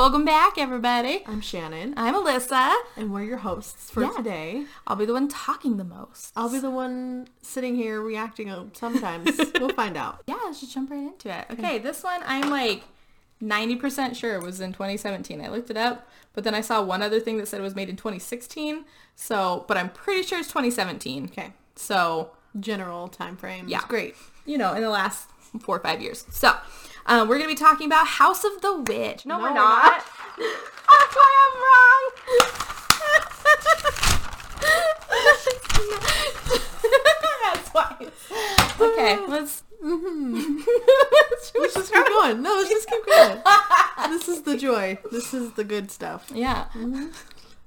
Welcome back. Everybody. I'm Shannon, I'm Alyssa. and we're your hosts for Yeah. today. I'll be the one talking the most. I'll be the one sitting here reacting sometimes. we'll find out. yeah, let's just jump right into it. Okay, this one I'm like 90% sure was in 2017. I looked it up, but then I saw one other thing that said it was made in 2016. So, but I'm pretty sure it's 2017. Okay. So, General time frame. Yeah. great. you know, in the last four or five years. So, um, we're going to be talking about House of the Witch. No, No, we're not. not. That's why I'm wrong. That's why. Okay, let's. Let's just keep going. No, let's just keep going. This is the joy. This is the good stuff. yeah.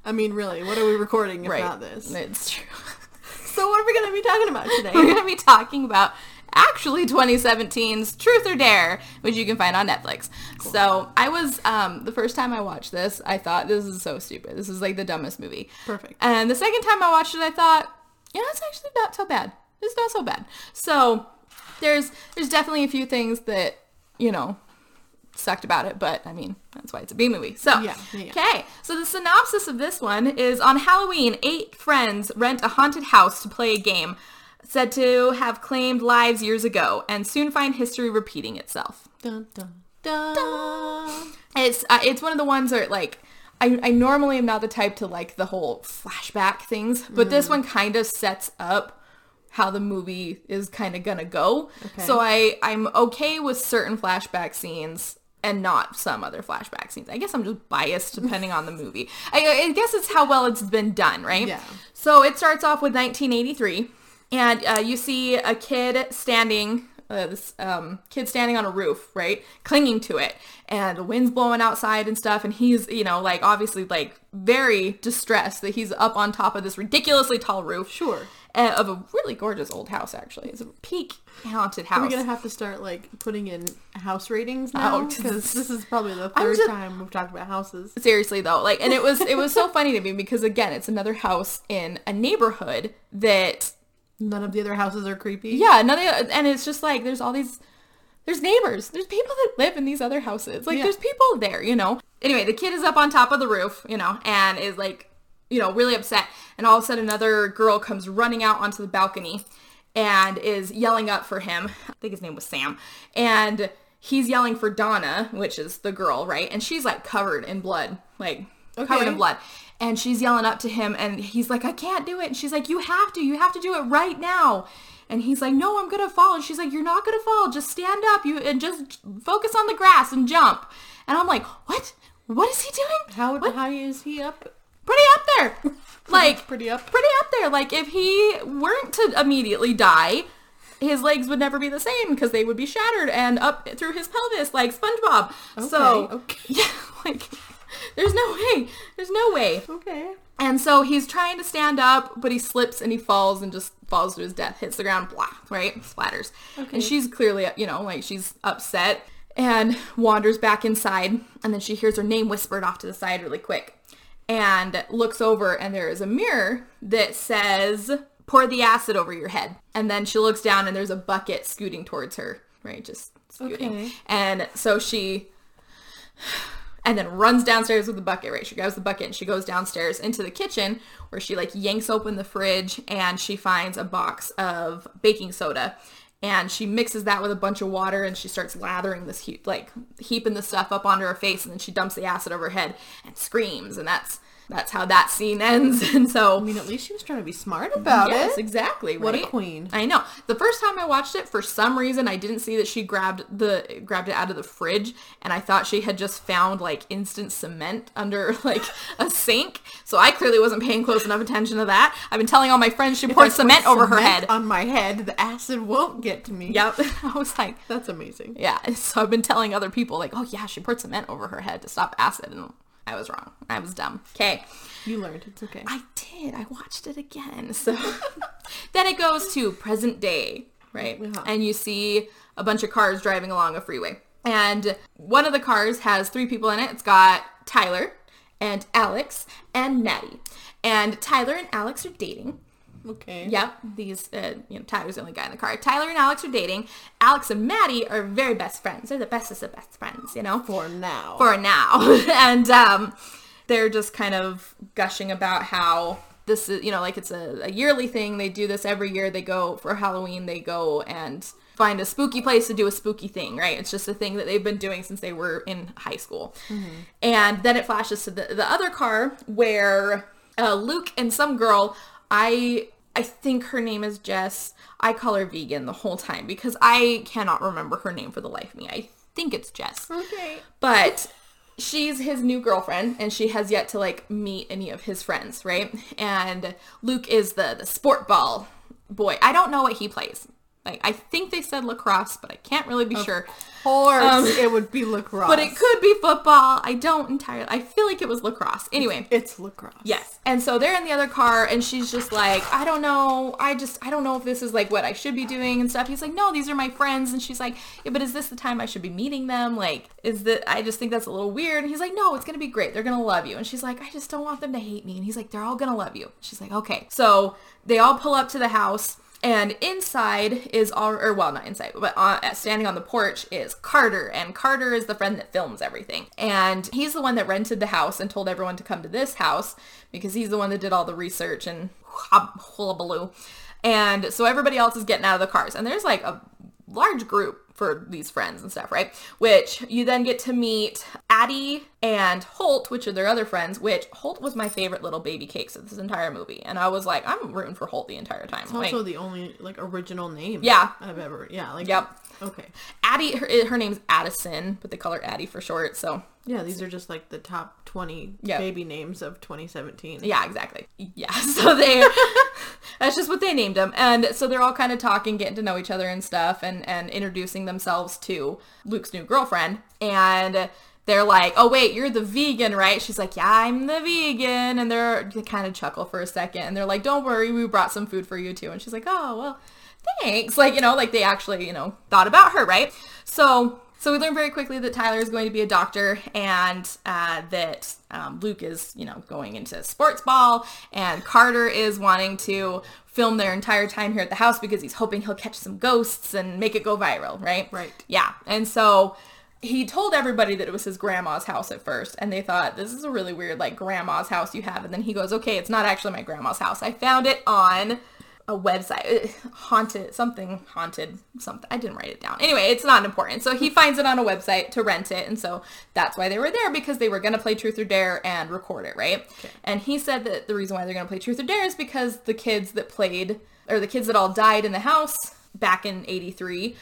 I mean, really, what are we recording if Right. not this? It's true. So what are we going to be talking about today? We're going to be talking about actually 2017's Truth or Dare, which you can find on Netflix. So I was, um, the first time I watched this, I thought this is so stupid. This is like the dumbest movie. Perfect. And the second time I watched it, I thought, you know, it's actually not so bad. It's not so bad. So there's there's definitely a few things that you know sucked about it, but I mean that's why it's a B movie. So Yeah, yeah. okay. So the synopsis of this one is on Halloween, eight friends rent a haunted house to play a game said to have claimed lives years ago, and soon find history repeating itself. Dun, dun, dun. It's uh, it's one of the ones where like I, I normally am not the type to like the whole flashback things, but this one kind of sets up how the movie is kind of gonna go. Okay. So I I'm okay with certain flashback scenes and not some other flashback scenes. I guess I'm just biased depending on the movie. I, I guess it's how well it's been done, right? Yeah. So it starts off with 1983, and uh, you see a kid standing, uh, this um, kid standing on a roof, right, clinging to it, and the wind's blowing outside and stuff, and he's, you know, like obviously like very distressed that he's up on top of this ridiculously tall roof. Sure. uh, of a really gorgeous old house, actually. It's a peak haunted house. we're we gonna have to start like putting in house ratings now? Oh, Because this is probably the third just- time we've talked about houses. seriously though like and it was it was so funny to me because again it's another house in a neighborhood that None of the other houses are creepy. yeah another and it's just like there's all these there's neighbors. There's people that live in these other houses. Like Yeah. there's people there you know? Anyway the kid is up on top of the roof you know and is like you know really upset. And all of a sudden another girl comes running out onto the balcony and is yelling up for him. I think his name was sam. And he's yelling for donna which is the girl right? And she's like covered in blood like covered in blood and she's yelling up to him and he's like i can't do it and she's like you have to you have to do it right now and he's like no i'm gonna fall and she's like you're not gonna fall just stand up you and just focus on the grass and jump and i'm like what what is he doing How What? how is he up? pretty up there like Pretty up. pretty up there like if he weren't to immediately die his legs would never be the same because they would be shattered and up through his pelvis like SpongeBob. so okay. yeah, like there's no way. There's no way. Okay. And so he's trying to stand up, but he slips and he falls and just falls to his death, hits the ground, blah, right? Splatters. Okay. And she's clearly, you know, like she's upset and wanders back inside. And then she hears her name whispered off to the side really quick and looks over and there is a mirror that says, pour the acid over your head. And then she looks down and there's a bucket scooting towards her, right? Just scooting. Okay. And so she and then runs downstairs with the bucket, right? She grabs the bucket and she goes downstairs into the kitchen where she like yanks open the fridge and she finds a box of baking soda and she mixes that with a bunch of water and she starts lathering this like heaping the stuff up onto her face and then she dumps the acid over her head and screams and that's that's how that scene ends. And so I mean, at least she was trying to be smart about yes, it. Yes, exactly. What a right? queen. I know. The first time I watched it, for some reason, I didn't see that she grabbed the grabbed it out of the fridge, and I thought she had just found like instant cement under like a sink. So I clearly wasn't paying close enough attention to that. I've been telling all my friends she If poured cement over her cement head. On my head, the acid won't get to me. Yep. I was like, That's amazing. yeah. So I've been telling other people like, oh yeah, she poured cement over her head to stop acid, and I was wrong. I was dumb. Okay. You learned. It's okay. I did. I watched it again. So then it goes to present day, right? Yeah. And you see a bunch of cars driving along a freeway. And one of the cars has three people in it. It's got Tyler and Alex and Maddie. And Tyler and Alex are dating. Okay. Yep, these, uh, you know, Tyler's the only guy in the car. Tyler and Alex are dating. Alex and Maddie are very best friends. They're the bestest of best friends, you know? For now. For now. and um, they're just kind of gushing about how this is, you know, like it's a, a yearly thing. They do this every year. They go for Halloween, they go and find a spooky place to do a spooky thing, right? It's just a thing that they've been doing since they were in high school. And then it flashes to the, the other car where uh, Luke and some girl, I I think her name is Jess. I call her vegan the whole time because I cannot remember her name for the life of me. I think it's Jess. Okay. But she's his new girlfriend and she has yet to like meet any of his friends, right? And Luke is the the sport ball boy. I don't know what he plays. Like I think they said lacrosse, but I can't really be sure. Of course, it would be lacrosse. Um, But it could be football. I don't entirely. I feel like it was lacrosse. Anyway, It's lacrosse. Yes. And so they're in the other car and she's just like, I don't know. I just, I don't know if this is like what I should be doing and stuff. He's like, no, these are my friends. And she's like, yeah, but is this the time I should be meeting them? Like, is that, I just think that's a little weird. And he's like, no, it's going to be great. They're going to love you. And she's like, I just don't want them to hate me. And he's like, they're all going to love you. She's like, okay. So they all pull up to the house and inside is all, or well, not inside, but uh, standing on the porch is Carter. And Carter is the friend that films everything. And he's the one that rented the house and told everyone to come to this house because he's the one that did all the research and hullabaloo. And so everybody else is getting out of the cars. And there's like a large group for these friends and stuff, right? Which you then get to meet Addie and Holt, which are their other friends, which Holt was my favorite little baby cakes of this entire movie. And I was like, I'm rooting for Holt the entire time. It's Like, also the only like original name. Yeah. I've ever. Yeah. Like. Yep. Okay. Addie, her, her name's Addison, but they call her Addie for short. So Yeah, these are just like the top twenty Yep. baby names of 2017. Yeah, exactly. Yeah, so they that's just what they named them. And so they're all kind of talking, getting to know each other and stuff and and introducing themselves to Luke's new girlfriend. And they're like, "Oh wait, you're the vegan, right?" She's like, "Yeah, I'm the vegan." And they're they kind of chuckle for a second and they're like, "Don't worry, we brought some food for you too." And she's like, "Oh, well, thanks." Like, you know, like they actually, you know, thought about her, right? So so we learn very quickly that Tyler is going to be a doctor and uh, that um, Luke is, you know, going into sports ball and Carter is wanting to film their entire time here at the house because he's hoping he'll catch some ghosts and make it go viral, right? Right. Yeah. And so he told everybody that it was his grandma's house at first and they thought this is a really weird like grandma's house you have and then he goes okay it's not actually my grandma's house i found it on a website uh, haunted something haunted something i didn't write it down anyway it's not important so he finds it on a website to rent it and so that's why they were there because they were going to play truth or dare and record it right and he said that the reason why they're going to play truth or dare is because the kids that played or the kids that all died in the house back in 83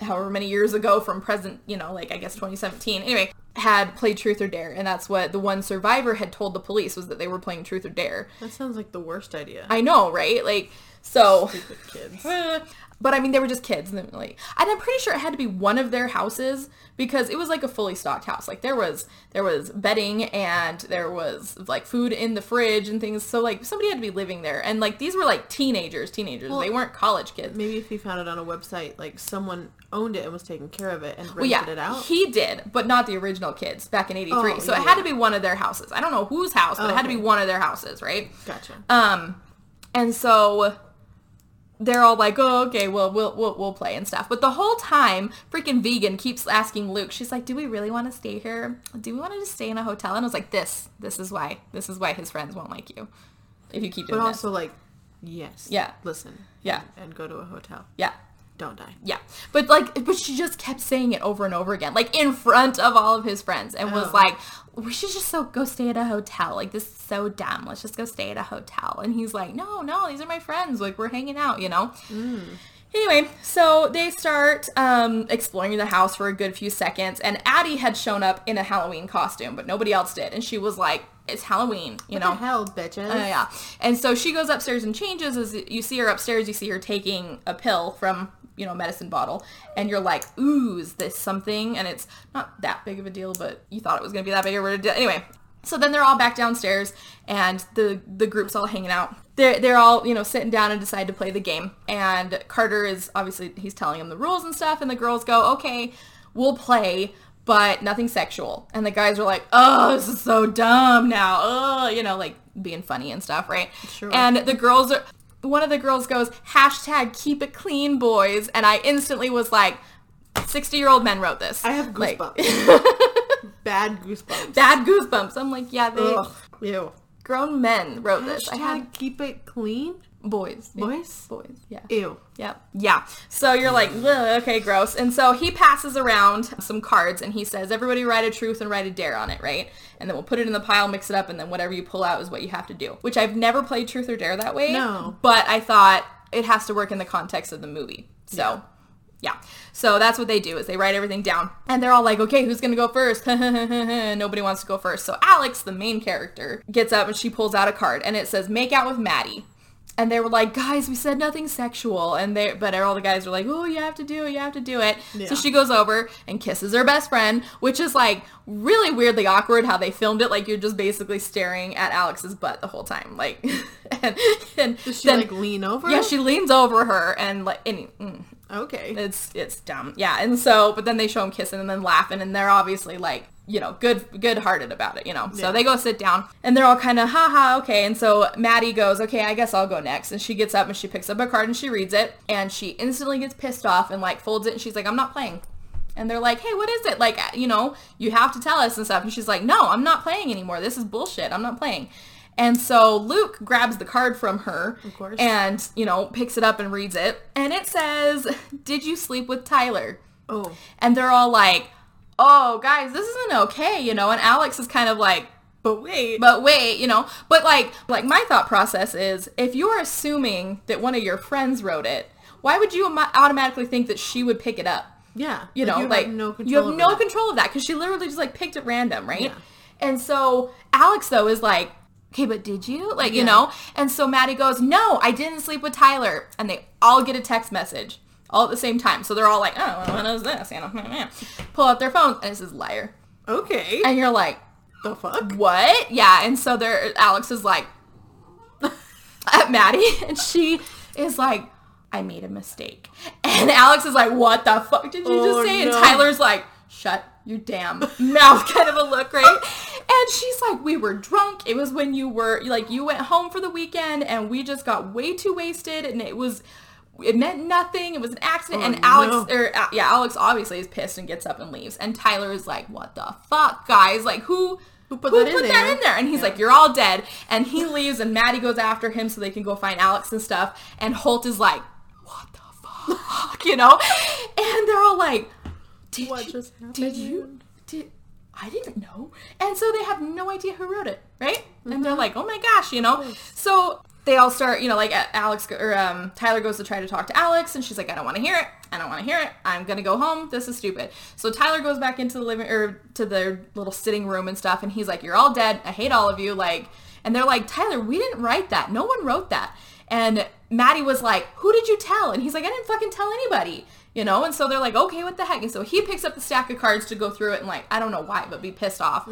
however many years ago from present, you know, like I guess 2017. Anyway, had played Truth or Dare, and that's what the one survivor had told the police was that they were playing Truth or Dare. That sounds like the worst idea. I know, right? Like, so. Stupid kids. But I mean, they were just kids, and, like, and I'm pretty sure it had to be one of their houses because it was like a fully stocked house. Like there was there was bedding and there was like food in the fridge and things. So like somebody had to be living there, and like these were like teenagers, teenagers. they weren't college kids. Maybe if he found it on a website, like someone owned it and was taking care of it and rented Well, yeah, it out. he did, but not the original kids back in '83. Oh, so it had to be one of their houses. I don't know whose house, but it had to be one of their houses, right? Gotcha. Um, and so they're all like, "Oh, okay, well, we'll we'll we'll play and stuff." But the whole time, freaking vegan keeps asking Luke. She's like, "Do we really want to stay here? Do we want to just stay in a hotel?" And I was like, "This, this is why. This is why his friends won't like you if you keep doing but this." also, like, yes. Yeah. Listen. Yeah. And go to a hotel. yeah. Don't die. Yeah, but like, but she just kept saying it over and over again, like in front of all of his friends, and was Oh. like, "We should just so go stay at a hotel. Like this is so dumb. Let's just go stay at a hotel." And he's like, "No, no, these are my friends. Like we're hanging out, you know." Anyway, so they start um, exploring the house for a good few seconds, and Addie had shown up in a Halloween costume, but nobody else did, and she was like, "It's Halloween, you What know." the hell, bitches? Uh, yeah. And so she goes upstairs and changes. As you see her upstairs, you see her taking a pill from, you know, medicine bottle. And you're like, ooh, is this something? And it's not that big of a deal, but you thought it was going to be that big of a deal. Anyway, so then they're all back downstairs and the, the group's all hanging out. They're, they're all, you know, sitting down and decide to play the game. And Carter is obviously, he's telling them the rules and stuff. And the girls go, okay, we'll play, but nothing sexual. And the guys are like, oh, this is so dumb now. Oh, you know, like being funny and stuff, right? Sure. And the girls are, one of the girls goes, hashtag keep it clean, boys. And I instantly was like, 60 year old men wrote this. I have Like- goosebumps. Bad goosebumps. Bad goosebumps. I'm like, yeah, they Ugh. Ew. grown men wrote this. I had keep it clean. Boys. Boys? Boys. Yeah. Ew. Yep. Yeah. So you're like, okay, gross. And so he passes around some cards and he says, everybody write a truth and write a dare on it, right? And then we'll put it in the pile, mix it up, and then whatever you pull out is what you have to do. Which I've never played truth or dare that way. No. But I thought it has to work in the context of the movie. So. Yeah. So that's what they do is they write everything down. And they're all like, okay, who's going to go first? Nobody wants to go first. So Alex, the main character, gets up and she pulls out a card and it says, make out with Maddie. And they were like, guys, we said nothing sexual. And they, but all the guys were like, oh, you have to do it. You have to do it. Yeah. So she goes over and kisses her best friend, which is like really weirdly awkward how they filmed it. Like you're just basically staring at Alex's butt the whole time. Like, and, and Does she then- like lean over? yeah, she leans over her and like, and, mm, Okay. it's it's dumb. Yeah, and so but then they show them kissing and then laughing and they're obviously like you know good good hearted about it. You know, so they go sit down and they're all kind of haha okay. And so Maddie goes okay, I guess I'll go next. And she gets up and she picks up a card and she reads it and she instantly gets pissed off and like folds it and she's like I'm not playing. And they're like, hey, what is it? Like, you know, you have to tell us and stuff. And she's like, no, I'm not playing anymore. This is bullshit. I'm not playing. And so Luke grabs the card from her Of course. and, you know, picks it up and reads it. And it says, Did you sleep with Tyler? oh. And they're all like, Oh, guys, this isn't okay, you know? And Alex is kind of like, But wait. but wait, you know, but like, like my thought process is, if you're assuming that one of your friends wrote it, why would you am- automatically think that she would pick it up? yeah. you know, like have no control. you have no that. control of that because she literally just like picked at random, right? Yeah. And so Alex though is like, okay, but did you like you know? And so Maddie goes, no, I didn't sleep with Tyler, and they all get a text message all at the same time. So they're all like, oh, well, what is this? You know, pull out their phones, and it says liar, Okay. and you're like, the fuck? what? Yeah, and so there, Alex is like at Maddie, and she is like, I made a mistake, and Alex is like, what the fuck did you Oh, just say? And. Tyler's like, shut your damn mouth, kind of a look, right? And she's like, we were drunk. It was when you were like, you went home for the weekend, and we just got way too wasted, and it was. It meant nothing. It was an accident. Oh, and Alex, no. or uh, yeah, Alex obviously is pissed and gets up and leaves. And Tyler is like, "What the fuck, guys? Like, who Who put who that in put that there? in there? And he's like, you're all dead. And he leaves and Maddie goes after him so they can go find Alex and stuff. And Holt is like, what the fuck? You know? And they're all like, did What you, just did you, did, I didn't know. And so they have no idea who wrote it, right? And Mm-hmm. they're like, oh my gosh, you know? So they all start, you know, like Alex or um, Tyler goes to try to talk to Alex, and she's like, I don't want to hear it. I don't want to hear it. I'm gonna go home. This is stupid. So Tyler goes back into the living or to their little sitting room and stuff, and he's like, You're all dead. I hate all of you. Like, and they're like, Tyler, we didn't write that. No one wrote that. And Maddie was like, Who did you tell? And he's like, I didn't fucking tell anybody. You know, and so they're like, okay, what the heck? And so he picks up the stack of cards to go through it and like, I don't know why, but be pissed off.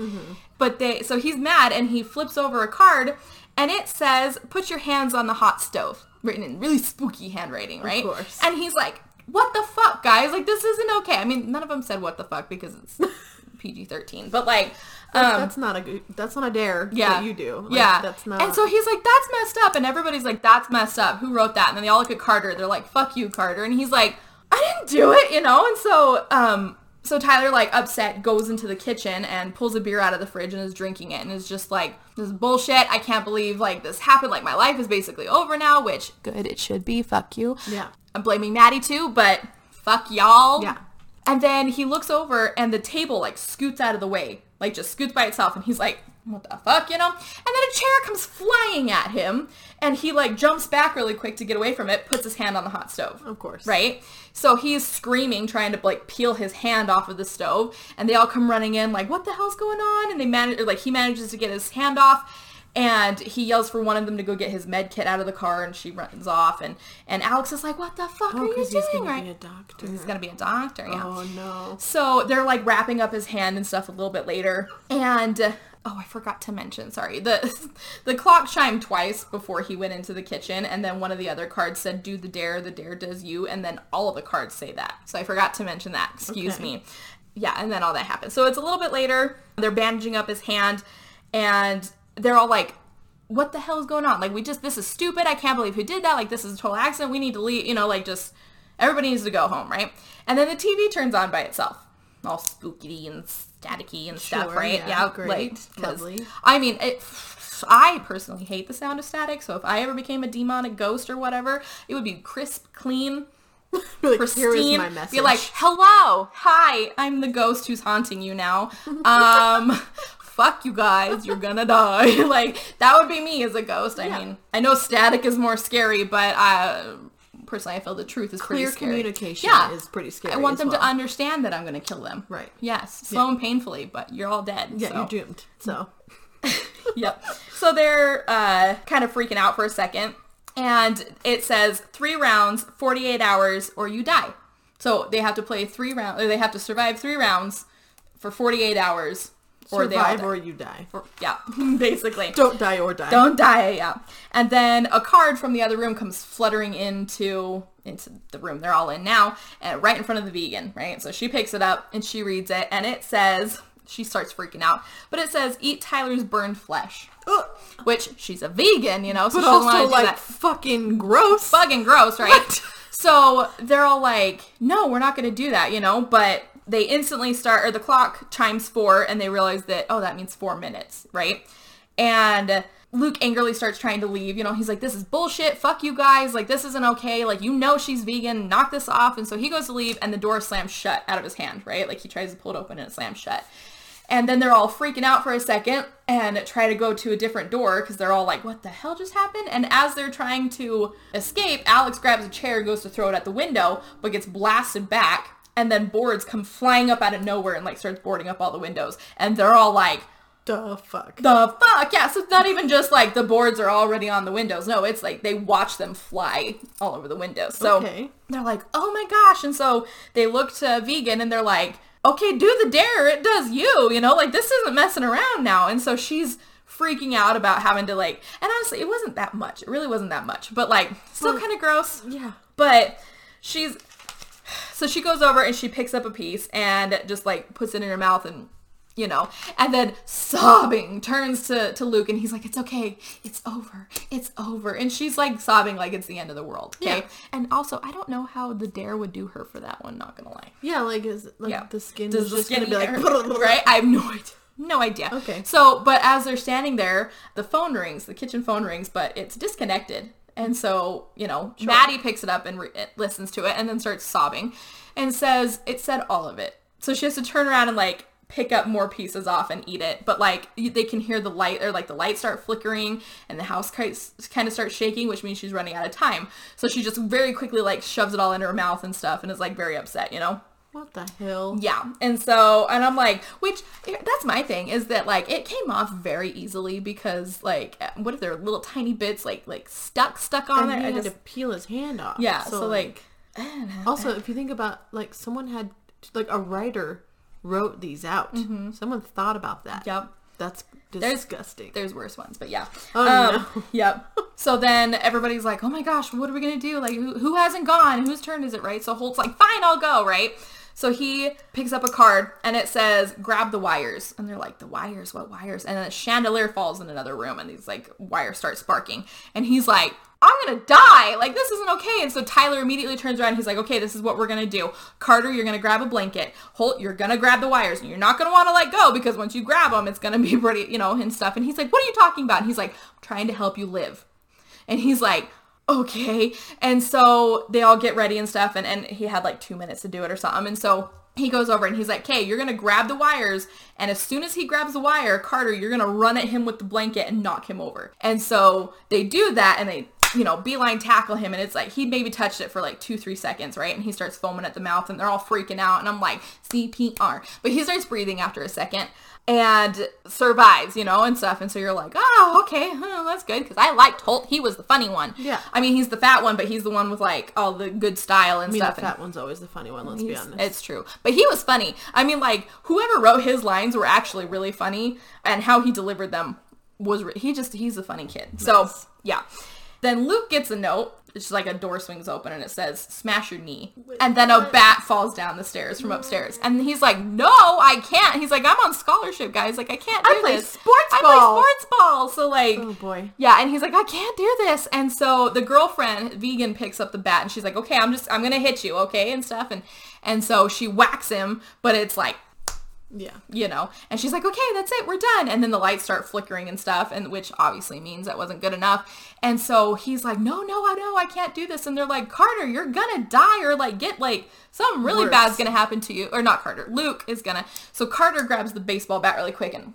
But they, so he's mad and he flips over a card and it says, put your hands on the hot stove, written in really spooky handwriting, right? Of course. And he's like, what the fuck, guys? Like, this isn't okay. I mean, none of them said what the fuck because it's PG-13, but like, um, that's not a good. That's not a dare. yeah. That you do. Like, yeah. That's not. And so he's like, that's messed up. And everybody's like, that's messed up. Who wrote that? And then they all look at Carter. They're like, fuck you, Carter. And he's like, I didn't do it, you know? And so, um, so Tyler, like, upset, goes into the kitchen and pulls a beer out of the fridge and is drinking it and is just like, this is bullshit. I can't believe, like, this happened. Like, my life is basically over now, which, good, it should be. Fuck you. Yeah. I'm blaming Maddie too, but fuck y'all. Yeah. And then he looks over and the table like scoots out of the way, like just scoots by itself. And he's like, what the fuck, you know? And then a chair comes flying at him and he like jumps back really quick to get away from it, puts his hand on the hot stove. Of course. Right? So he's screaming, trying to like peel his hand off of the stove. And they all come running in like, what the hell's going on? And they manage, like he manages to get his hand off. And he yells for one of them to go get his med kit out of the car, and she runs off. And and Alex is like, "What the fuck Oh, are you because he's doing?" gonna Right? be a doctor. He's gonna be a doctor. Yeah. Oh no. So they're like wrapping up his hand and stuff a little bit later. And uh, oh, I forgot to mention, sorry. The the clock chimed twice before he went into the kitchen and then one of the other cards said do the dare, the dare does you, and then all of the cards say that. So I forgot to mention that. Excuse Okay. me. Yeah, and then all that happens. So it's a little bit later. They're bandaging up his hand and they're all like what the hell is going on? Like, we just, this is stupid. I can't believe who did that. Like, this is a total accident. We need to leave, you know, like just, everybody needs to go home, right? And then the TV turns on by itself. All spooky and staticky and stuff, Sure, right? yeah, like, great, 'cause, lovely. I mean, it, I personally hate the sound of static. So if I ever became a demonic ghost or whatever, it would be crisp, clean, Be like, pristine. my message. Be like, hello, hi, I'm the ghost who's haunting you now. Um, fuck you guys, you're gonna die. like that would be me as a ghost. I mean, I know static is more scary, but uh, personally, I feel the truth is clear pretty scary. communication Yeah. is pretty scary. I want them well. to understand that I'm gonna kill them. Right. Yes, slow and painfully, but you're all dead. Yeah, so. you're doomed. So yep. So they're uh, kind of freaking out for a second, and it says three rounds, 48 hours, or you die. So they have to play three rounds, or they have to survive three rounds for 48 hours, or survive die. or you die. Or- yeah, basically. Don't die or die. Don't die, yeah. And then a card from the other room comes fluttering into into the room they're all in now, and right in front of the vegan, right? So she picks it up and she reads it, and it says she starts freaking out, but it says eat Tyler's burned flesh, Ugh. which she's a vegan, you know, so but she also do like that. fucking gross. Fucking gross, right? so they're all like, no, we're not going to do that, you know, but they instantly start, or the clock chimes four, and they realize that, oh, that means four minutes, right? And Luke angrily starts trying to leave. You know, he's like, this is bullshit. Fuck you guys. Like, this isn't okay. Like, you know she's vegan. Knock this off. And so he goes to leave, and the door slams shut out of his hand, right? Like, he tries to pull it open, and it slams shut. And then they're all freaking out for a second and try to go to a different door because they're all like, what the hell just happened? And as they're trying to escape, Alex grabs a chair, goes to throw it at the window, but gets blasted back. And then boards come flying up out of nowhere and like starts boarding up all the windows. And they're all like, the fuck. the fuck? Yeah, so it's not even just like the boards are already on the windows. No, it's like they watch them fly all over the windows. So Okay. they're like, oh my gosh. And so they look to Vegan and they're like, okay, do the dare. It does you, you know, like this isn't messing around now. And so she's freaking out about having to like, and honestly, it wasn't that much. It really wasn't that much, but like still Well, kind of gross. yeah. But she's, so she goes over and she picks up a piece and just like puts it in her mouth and you know, and then sobbing turns to, to Luke and he's like, it's okay. It's over. It's over. And she's like sobbing like it's the end of the world. Okay. Yeah. And also, I don't know how the dare would do her for that one, not gonna lie. Yeah, like is like Yeah. the skin Does is the just skin gonna be like right? I have no idea. No idea. Okay. So, but as they're standing there, the phone rings, the kitchen phone rings, but it's disconnected. And so, you know, Maddie picks it up and re- listens to it and then starts sobbing and says, it said all of it. So she has to turn around and like pick up more pieces off and eat it. But like they can hear the light or like the lights start flickering and the house kind of starts shaking, which means she's running out of time. So she just very quickly like shoves it all in her mouth and stuff and is like very upset, you know? What the hell? Yeah. And so, and I'm like, which that's my thing is that like it came off very easily because like what if there are little tiny bits like like stuck stuck on And there? he I had just to peel his hand off. yeah. So, like, also if you think about like someone had like a writer wrote these out. Someone thought about that. Mm-hmm. yep. That's There's- disgusting. There's worse ones, but yeah. Oh, um, no. Yep. So then everybody's like, oh my gosh, what are we gonna do? Like, who, who hasn't gone? Whose turn is it, right? So Holt's like, fine, I'll go, right? So he picks up a card and it says, grab the wires. And they're like, the wires? What wires? And then a chandelier falls in another room and these like wires start sparking. And he's like, I'm gonna die. Like, this isn't okay. And so Tyler immediately turns around. He's like, okay, this is what we're gonna do. Carter, you're gonna grab a blanket. Holt, you're gonna grab the wires. And you're not gonna wanna let go because once you grab them, it's gonna be pretty, you know, and stuff. And he's like, what are you talking about? And he's like, I'm trying to help you live. And he's like, okay. And so they all get ready and stuff. And, and he had like two minutes to do it or something. And so he goes over and he's like, okay, you're going to grab the wires. And as soon as he grabs the wire, Carter, you're going to run at him with the blanket and knock him over. And so they do that and they, you know, beeline tackle him. And it's like, he maybe touched it for like two, three seconds, right? And he starts foaming at the mouth and they're all freaking out. And I'm like, CPR. But he starts breathing after a second and survives, you know, and stuff. And so you're like, oh, okay, huh, that's good. Because I liked Holt. He was the funny one. Yeah. I mean, he's the fat one, but he's the one with like all the good style and I mean, stuff. the and fat one's always the funny one. Let's be honest. It's true. But he was funny. I mean, like, whoever wrote his lines were actually really funny. And how he delivered them was, re- he just, he's a funny kid. So, yeah. Then Luke gets a note. It's just like a door swings open and it says, smash your knee. And then a bat falls down the stairs from upstairs. And he's like, no, I can't. He's like, I'm on scholarship, guys. Like, I can't do I play this. sports I ball." play sports ball. So, like, Oh boy. yeah, and he's like, I can't do this. And so the girlfriend, vegan, picks up the bat and she's like, okay, I'm just, I'm gonna hit you, okay, and stuff. And and so she whacks him, but it's like, Yeah. you know, and she's like, okay, that's it, we're done. And then the lights start flickering and stuff, and which obviously means that wasn't good enough. And so he's like, no, no, I know, I can't do this. And they're like, Carter, you're gonna die or like get like something really Worse. bad's gonna happen to you. Or not Carter, Luke is gonna. So Carter grabs the baseball bat really quick and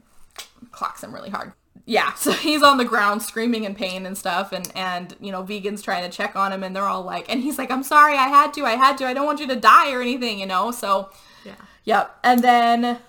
clocks him really hard. Yeah, so he's on the ground screaming in pain and stuff, and and you know, vegans trying to check on him, and they're all like, and he's like, I'm sorry, I had to, I had to, I don't want you to die or anything, you know. So Yeah. Yep. And then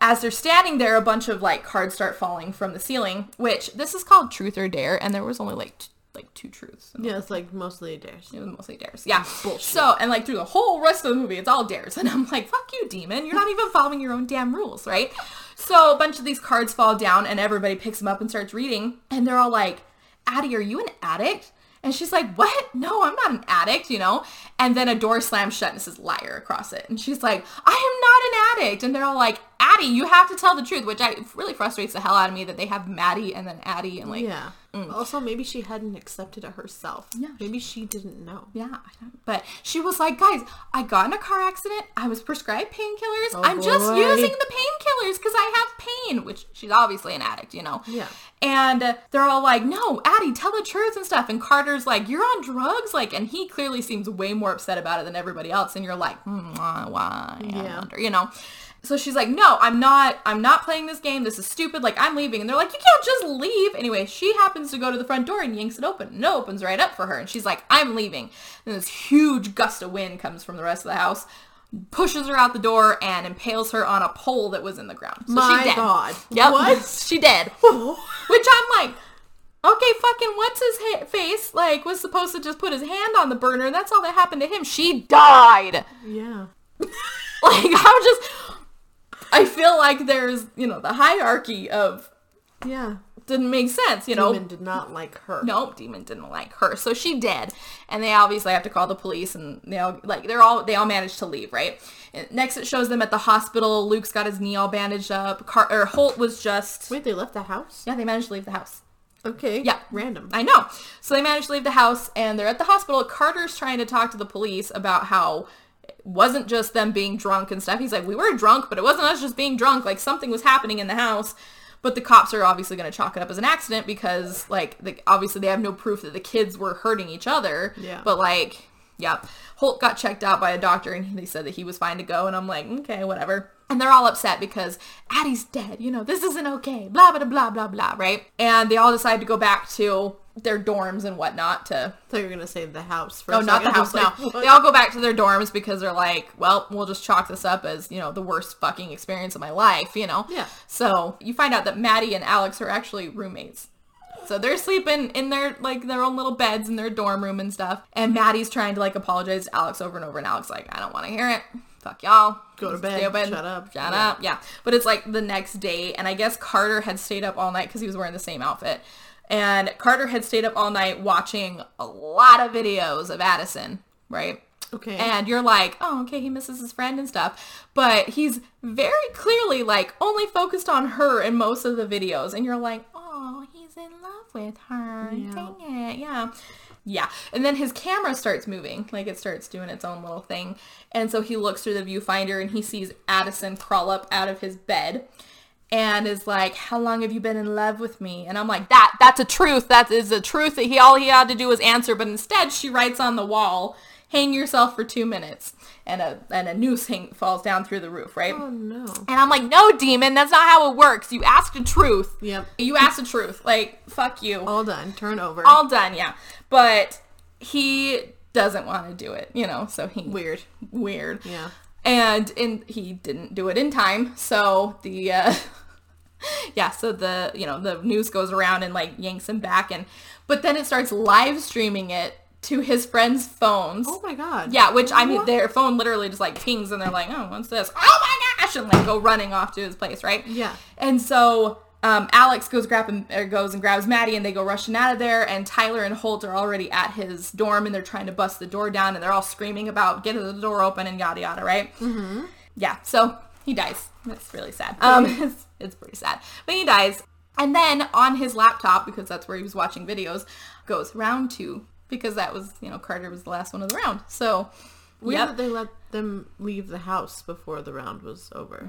as they're standing there, a bunch of like cards start falling from the ceiling, which this is called truth or dare, and there was only like t- like two truths. Yeah, it's like mostly dares. It was mostly dares. Yeah. Bullshit. So, and like through the whole rest of the movie, it's all dares. And I'm like, fuck you, demon. You're not even following your own damn rules, right? So a bunch of these cards fall down and everybody picks them up and starts reading. And they're all like, Addie, are you an addict? And she's like, what? No, I'm not an addict, you know? And then a door slams shut and it says liar across it. And she's like, I am not an addict. And they're all like, Addie, you have to tell the truth, which I, really frustrates the hell out of me that they have Maddie and then Addie and like, Yeah. Mm. Also, maybe she hadn't accepted it herself. Yeah. Maybe she didn't know. Yeah, I don't- but she was like, guys, I got in a car accident. I was prescribed painkillers. Oh, I'm just using the painkillers because I have pain, which she's obviously an addict, you know? Yeah. And they're all like, no, Addie, tell the truth and stuff. And Carter's like, you're on drugs? Like, and he clearly seems way more upset about it than everybody else. And you're like, hmm, why? why? Yeah. you know? So she's like, no, I'm not, I'm not playing this game. This is stupid. Like, I'm leaving. And they're like, you can't just leave. Anyway, she happens to go to the front door and yanks it open. And it opens right up for her. And she's like, I'm leaving. And this huge gust of wind comes from the rest of the house, pushes her out the door, and impales her on a pole that was in the ground. So My. God. Yep. What? she dead. Which I'm like, okay, fucking what's his ha- face? Like, was supposed to just put his hand on the burner, and that's all that happened to him. She died. Yeah. Like, I'm just, I feel like there's, you know, the hierarchy of Yeah. didn't make sense, you know. Demon did not like her. Nope, Demon didn't like her, so she did, and they obviously have to call the police, and they all like they're all they all managed to leave, right? And next, it shows them at the hospital. Luke's got his knee all bandaged up. Car- or Holt was just Wait, they left the house? yeah, they managed to leave the house. Okay. Yeah. Random. I know. So they managed to leave the house and they're at the hospital. Carter's trying to talk to the police about how it wasn't just them being drunk and stuff. He's like, we were drunk, but it wasn't us just being drunk. Like something was happening in the house. But the cops are obviously going to chalk it up as an accident because, like, the, obviously they have no proof that the kids were hurting each other. Yeah. But like, yeah, Holt got checked out by a doctor and they said that he was fine to go. And I'm like, okay, whatever. And they're all upset because Addie's dead. You know, this isn't okay. Blah, blah, blah, blah, blah, right? And they all decide to go back to their dorms and whatnot to I thought you were gonna say the house. For a not the house what? They all go back to their dorms because they're like, well, we'll just chalk this up as, you know, the worst fucking experience of my life, you know? Yeah. So you find out that Maddie and Alex are actually roommates. So they're sleeping in their like their own little beds in their dorm room and stuff. And Maddie's trying to like apologize to Alex over and over, and Alex like, I don't want to hear it. Fuck y'all. Go to Stay bed. open. Shut up. Shut Yeah. up. Yeah. But it's like the next day, and I guess Carter had stayed up all night because he was wearing the same outfit. And Carter had stayed up all night watching a lot of videos of Addison, right? Okay. And you're like, oh, okay, he misses his friend and stuff. But he's very clearly like only focused on her in most of the videos. And you're like, oh, he's in love with her. Yeah. Dang it. Yeah. Yeah. And then his camera starts moving. Like it starts doing its own little thing. And so he looks through the viewfinder and he sees Addison crawl up out of his bed and is like, "How long have you been in love with me?" And I'm like, "That that's a truth. That is a truth that he all he had to do was answer." But instead, she writes on the wall, "Hang yourself for two minutes," and a and a noose hang, falls down through the roof, right? oh no. And I'm like, "No, demon, that's not how it works. You asked the truth. Yep. You asked the truth. Like, fuck you. All done. Turn over. All done, yeah." But he doesn't want to do it, you know. So he Weird. weird Yeah. and in he didn't do it in time so the uh yeah so the you know the news goes around and like yanks him back and but then it starts live streaming it to his friends phones Oh my god. yeah which i mean What? their phone literally just like pings and they're like oh what's this oh my gosh and like go running off to his place right Yeah. and so um, Alex goes grab him, or goes and grabs Maddie, and they go rushing out of there. And Tyler and Holt are already at his dorm, and they're trying to bust the door down, and they're all screaming about getting the door open and yada yada, right? Mm-hmm. Yeah. So he dies. That's really sad. Um, it's, it's pretty sad, but he dies. And then on his laptop, because that's where he was watching videos, goes round two because that was you know Carter was the last one of the round. So Weird Yep. that they let them leave the house before the round was over.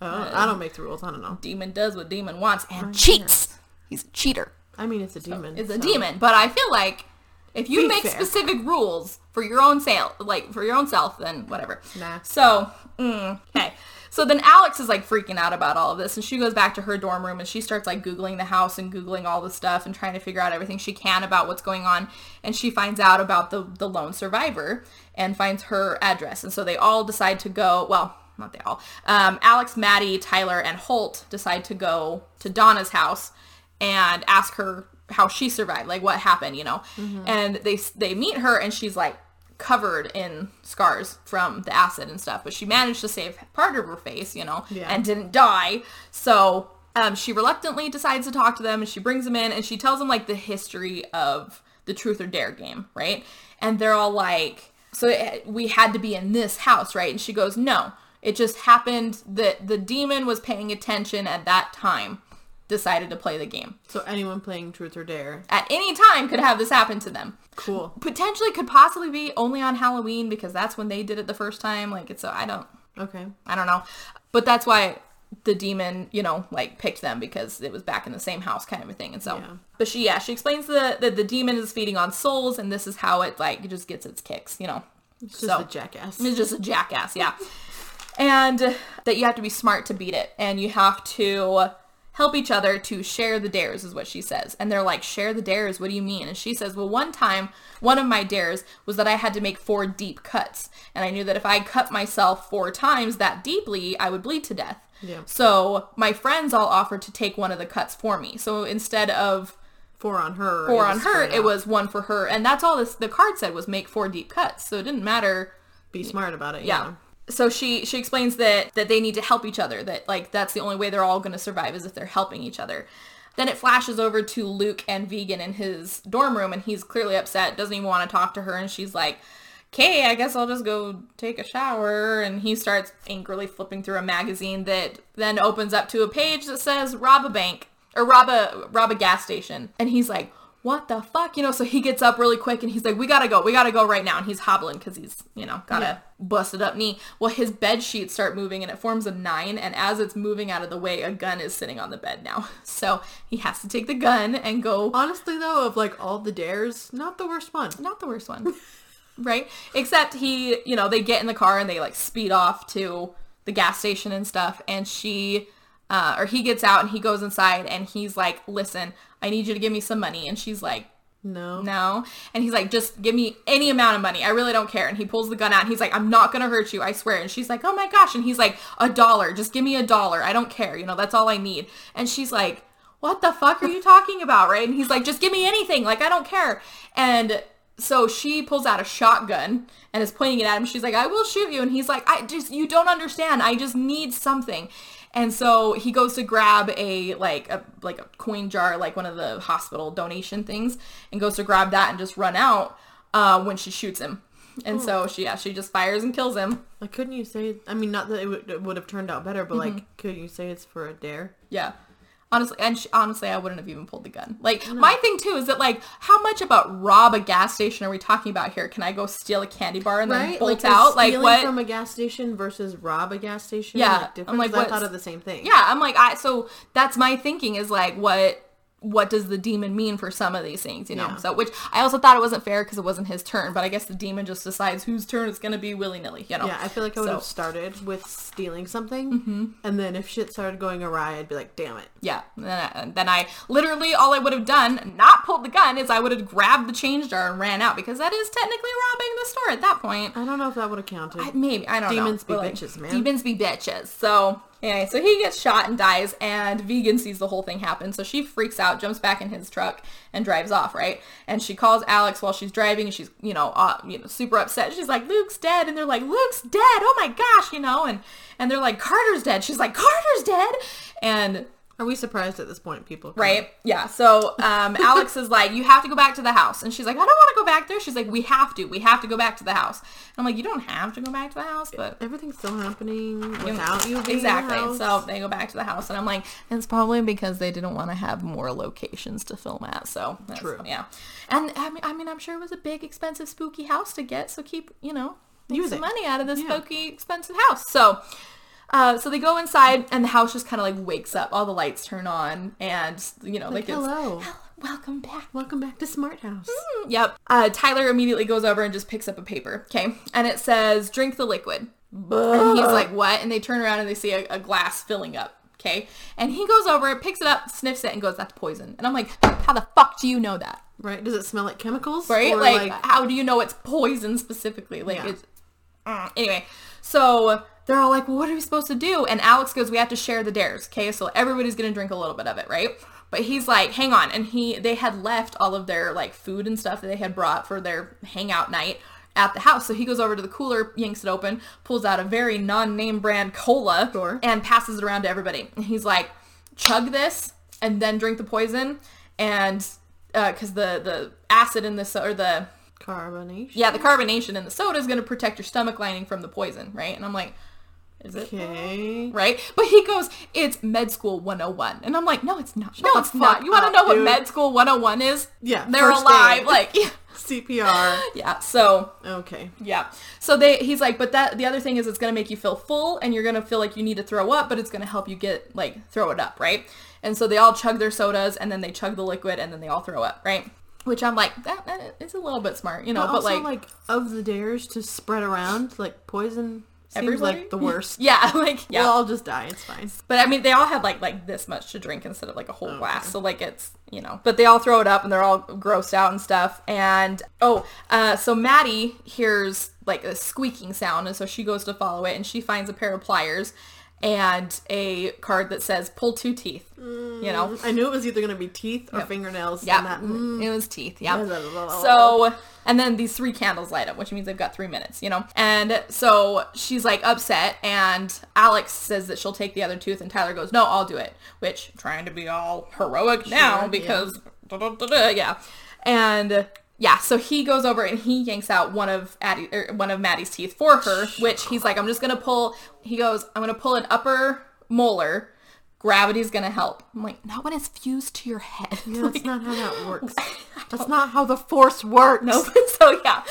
Mm-hmm. I don't, make the rules. I don't know. demon does what demon wants and cheats. He's a cheater. I mean, it's a demon. It's a so- demon, but I feel like if you Be make fair. specific rules for your own sale, like for your own self, then whatever. Nah. So, mm, okay. So then Alex is like freaking out about all of this, and she goes back to her dorm room and she starts like googling the house and googling all the stuff and trying to figure out everything she can about what's going on. And she finds out about the the lone survivor and finds her address. And so they all decide to go. Well, not they all. Um, Alex, Maddie, Tyler, and Holt decide to go to Donna's house and ask her how she survived, like what happened, you know. And they they meet her and she's like covered in scars from the acid and stuff, but she managed to save part of her face, you know, Yeah. and didn't die. So um, she reluctantly decides to talk to them and she brings them in and she tells them like the history of the truth or dare game, right? And they're all like, so it, we had to be in this house, right? And she goes, no, it just happened that the demon was paying attention at that time, decided to play the game. So anyone playing Truth or Dare, At any time could have this happen to them cool. potentially could possibly be only on Halloween because that's when they did it the first time. Like it's, I don't, Okay. I don't know, but that's why the demon, you know, like picked them because it was back in the same house kind of a thing. And so, Yeah. but she, yeah, she explains that the, the demon is feeding on souls and this is how it like it just gets its kicks, you know. It's just So- a jackass. It's just a jackass, yeah. And that you have to be smart to beat it, and you have to help each other to share the dares, is what she says. And they're like, share the dares? What do you mean? And she says, well, one time, one of my dares was that I had to make four deep cuts, and I knew that if I cut myself four times that deeply, I would bleed to death. Yeah. So my friends all offered to take one of the cuts for me. So instead of Four on her. four on her, it was one for her, and that's all this the card said was make four deep cuts. So it didn't matter Be smart about it. yeah. So she she explains that that they need to help each other. That like that's the only way they're all going to survive is if they're helping each other. Then it flashes over to Luke and Vegan in his dorm room, and he's clearly upset, doesn't even want to talk to her, and she's like, "Okay, I guess I'll just go take a shower." And he starts angrily flipping through a magazine that then opens up to a page that says "Rob a bank" or "Rob a rob a gas station," and he's like. What the fuck? You know, so he gets up really quick and he's like, we gotta go, we gotta go right now. And he's hobbling because he's, you know, got a Yeah. busted up knee. Well, his bed sheets start moving and it forms a nine. And as it's moving out of the way, a gun is sitting on the bed now. So he has to take the gun and go. Honestly, though, of like all the dares, not the worst one. Not the worst one. right? Except he, you know, they get in the car and they like speed off to the gas station and stuff. And she, uh, or he gets out and he goes inside and he's like, listen, I need you to give me some money. And she's like, No. no. And he's like, just give me any amount of money. I really don't care. And he pulls the gun out and he's like, I'm not going to hurt you. I swear. And she's like, oh my gosh. And he's like, a dollar. Just give me a dollar. I don't care. You know, that's all I need. And she's like, what the fuck are you talking about? Right. And he's like, just give me anything. Like, I don't care. And so she pulls out a shotgun and is pointing it at him. She's like, I will shoot you. And he's like, I just, you don't understand. I just need something. And so he goes to grab a like a like a coin jar, like one of the hospital donation things, and goes to grab that and just run out uh, when she shoots him. And so she yeah she just fires and kills him. Like, couldn't you say? I mean, not that it would, it would have turned out better, but Mm-hmm. like, couldn't you say it's for a dare? Yeah. Honestly, and she, honestly, I wouldn't have even pulled the gun. Like my thing too is that like, how much about rob a gas station are we talking about here? Can I go steal a candy bar and then bolt like, out? Like stealing what? from a gas station versus rob a gas station? Yeah, like? I'm like, I thought of the same thing. yeah, I'm like I so that's my thinking is like what what does the demon mean for some of these things, you know? Yeah. So which I also thought it wasn't fair because it wasn't his turn, but I guess the demon just decides whose turn it's gonna be willy nilly, you know? Yeah, I feel like I would So- have started with stealing something, Mm-hmm. and then if shit started going awry, I'd be like, "Damn it!" Yeah, and then I, and then I literally all I would have done, not pulled the gun, is I would have grabbed the change jar and ran out because that is technically robbing the store at that point. I don't know if that would have counted. I- Maybe I don't Demons know. Demons be but, bitches, man. Demons be bitches. So anyway, so he gets shot and dies, and Vegan sees the whole thing happen. So she freaks out, jumps back in his truck, and drives off. Right, and she calls Alex while she's driving, and she's you know uh, you know super upset. She's like, "Luke's dead," and they're like, "Luke's dead! Oh my gosh!" You know, and and they're like, "Carter's dead." She's like, "Carter's dead," and Are we surprised at this point, people? Right? Yeah. So um, Alex is like, you have to go back to the house. And she's like, I don't want to go back there. She's like, we have to. We have to go back to the house. And I'm like, you don't have to go back to the house, but Everything's still happening without you the exactly. So they go back to the house, and I'm like, it's probably because they didn't want to have more locations to film at. So that's, True. yeah. And I mean, I mean, I'm sure it was a big, expensive, spooky house to get. So keep, you know, Use money out of this Yeah. spooky, expensive house. So. Uh, so they go inside and the house just kind of like wakes up. All the lights turn on and, you know, like, Like, it's, hello. welcome back. Welcome back to Smart House. Yep. Uh, Tyler immediately goes over and just picks up a paper. Okay. And it says, drink the liquid. And he's like, what? And they turn around and they see a, a glass filling up. Okay. And he goes over, picks it up, sniffs it, and goes, that's poison. And I'm like, how the fuck do you know that? Right? Does it smell like chemicals? Right? Or Like, how do you know it's poison specifically? Like, Yeah. it's. Mm. Anyway, so they're all like, well, what are we supposed to do? And Alex goes, we have to share the dares. Okay. So everybody's going to drink a little bit of it. Right. But he's like, hang on. And he, they had left all of their like food and stuff that they had brought for their hangout night at the house. So he goes over to the cooler, yanks it open, pulls out a very non-name brand cola Sure. and passes it around to everybody. And he's like, chug this and then drink the poison. And, uh, cause the, the acid in the, so- or the, carbonation? yeah, the carbonation in the soda is going to protect your stomach lining from the poison, right? And I'm like, is it? Okay. Right? But he goes, it's med school 101. And I'm like, no, it's not. no, it's not. You want to know what dude. med school 101 is? Yeah, They're alive. Like, yeah. CPR. yeah. So, Okay. yeah. So they, he's like, but that, the other thing is it's going to make you feel full and you're going to feel like you need to throw up, but it's going to help you get, like, throw it up, right? And so they all chug their sodas and then they chug the liquid and then they all throw up, right? Which I'm like, that, that is a little bit smart, you know, But, but, also, like, like, of the dares to spread around, like poison seems like the worst. yeah, like, yeah. We'll all just die. It's fine. But I mean, they all had like like this much to drink instead of like a whole glass. So like it's you know, but they all throw it up and they're all grossed out and stuff. And oh, uh, so Maddie hears like a squeaking sound, and so she goes to follow it, and she finds a pair of pliers and a card that says "pull two teeth." You know, I knew it was either going to be teeth or fingernails. yeah, mm, it was teeth. Yeah. So, and then these three candles light up, which means they've got three minutes, you know? And so she's like upset and Alex says that she'll take the other tooth and Tyler goes, no, I'll do it. Which, trying to be all heroic now yeah. because, da-da-da-da, yeah. And yeah, so he goes over and he yanks out one of Addie, or one of Maddie's teeth for her, which he's like, I'm just gonna pull, he goes, I'm gonna pull an upper molar. Gravity's gonna help. I'm like, not when it's fused to your head. Yeah, Like, that's not how that works. That's not how the force works. no. so yeah.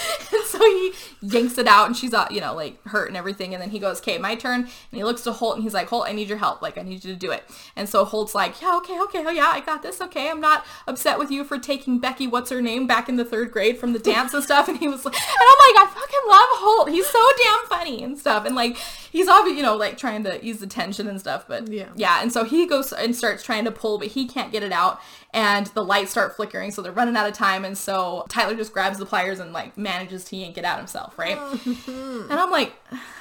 So he yanks it out and she's uh, you know, like hurt and everything. And then he goes, okay, my turn. And he looks to Holt and he's like, Holt, I need your help. Like, I need you to do it. And so Holt's like, yeah, okay, okay. Oh yeah, I got this. Okay. I'm not upset with you for taking Becky, what's her name, back in the third grade from the dance and stuff. And he was like, and I'm like, I fucking love Holt. He's so damn funny and stuff. And like, he's obviously, you know, like trying to ease the tension and stuff. But Yeah. yeah. And so he goes and starts trying to pull, but he can't get it out. And the lights start flickering, so they're running out of time. And so Tyler just grabs the pliers and like manages to yank it out himself, right? and I'm like,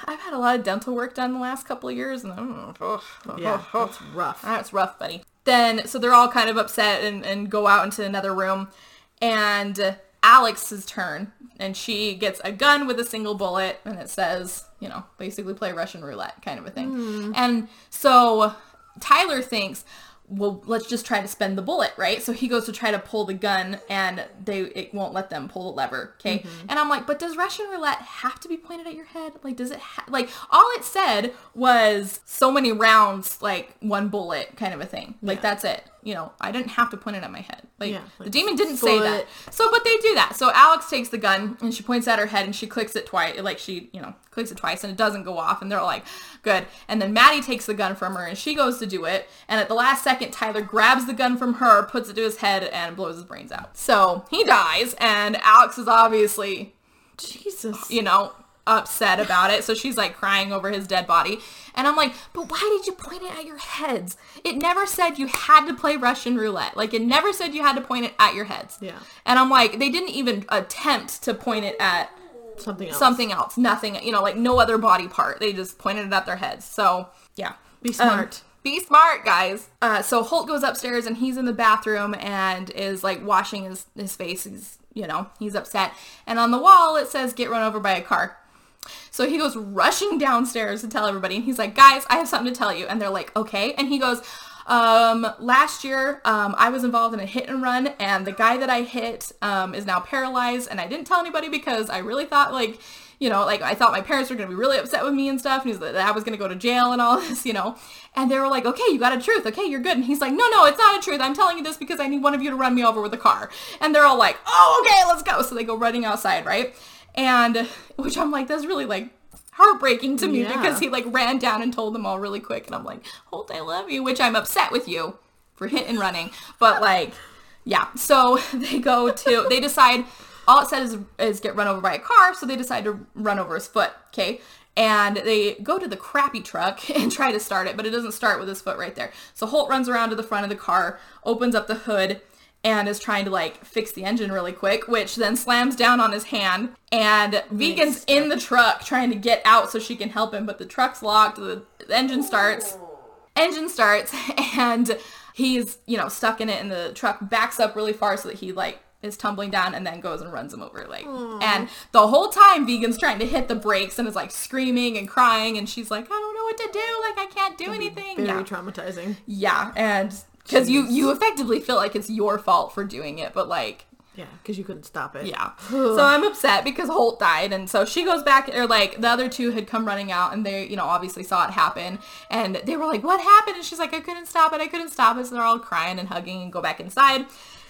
I've had a lot of dental work done the last couple of years, and I don't know. Yeah, that's rough. That's rough, buddy. Then, so they're all kind of upset and, and go out into another room. And Alex's turn. And she gets a gun with a single bullet. And it says, you know, basically play Russian roulette kind of a thing. Hmm. And so Tyler thinks, well, let's just try to spend the bullet, right? So he goes to try to pull the gun and they it won't let them pull the lever, okay? Mm-hmm. And I'm like, but does Russian roulette have to be pointed at your head? Like, does it ha- like all it said was so many rounds, like one bullet, kind of a thing. Like Yeah. that's it. You know, I didn't have to point it at my head. Like Yeah, the demon didn't say that. So, but they do that. So Alex takes the gun and she points at her head and she clicks it twice. Like she, you know, clicks it twice and it doesn't go off. And they're all like, good. And then Maddie takes the gun from her and she goes to do it. And at the last second, Tyler grabs the gun from her, puts it to his head and blows his brains out. So he dies and Alex is obviously Jesus. you know, upset about it. So she's like crying over his dead body. And I'm like, but why did you point it at your heads? It never said you had to play Russian roulette. Like it never said you had to point it at your heads. Yeah. And I'm like, they didn't even attempt to point it at Something else. something else. Nothing, you know, like no other body part. They just pointed it at their heads. So yeah. Be smart. Um, be smart, guys. Uh, so Holt goes upstairs and he's in the bathroom and is like washing his, his face. He's, you know, he's upset. And on the wall it says, get run over by a car. So he goes rushing downstairs to tell everybody. And he's like, guys, I have something to tell you. And they're like, okay. And he goes, Um, last year, um, I was involved in a hit and run, and the guy that I hit um, is now paralyzed, and I didn't tell anybody because I really thought like you know, like I thought my parents were gonna be really upset with me and stuff, and he's that I was gonna go to jail and all this, you know. And they were like, "Okay, you got a truth. Okay, you're good." And he's like, "No, no, it's not a truth. I'm telling you this because I need one of you to run me over with a car." And they're all like, "Oh, okay, let's go." So they go running outside, right? And which I'm like, that's really like heartbreaking to me Yeah. because he like ran down and told them all really quick, and I'm like, "Holt, I love you," which I'm upset with you for hit and running, but like, yeah. So they go to they decide all it said is, is get run over by a car, so they decide to run over his foot. Okay. And they go to the crappy truck and try to start it, but it doesn't start with his foot right there. So Holt runs around to the front of the car, opens up the hood, and is trying to like fix the engine really quick, which then slams down on his hand. And Vegan's in the truck trying to get out so she can help him, but the truck's locked, the, the engine starts. Engine starts and he's you know stuck in it and the truck backs up really far so that he like is tumbling down and then goes and runs him over like and the whole time vegan's trying to hit the brakes and is like screaming and crying and she's like i don't know what to do like i can't do anything. Very yeah. traumatizing. yeah and because you you effectively feel like it's your fault for doing it but like Yeah, because you couldn't stop it. yeah. so I'm upset because Holt died, and so she goes back, or like the other two had come running out, and they, you know, obviously saw it happen, and they were like, "What happened?" And she's like, "I couldn't stop it. I couldn't stop it." So they're all crying and hugging and go back inside,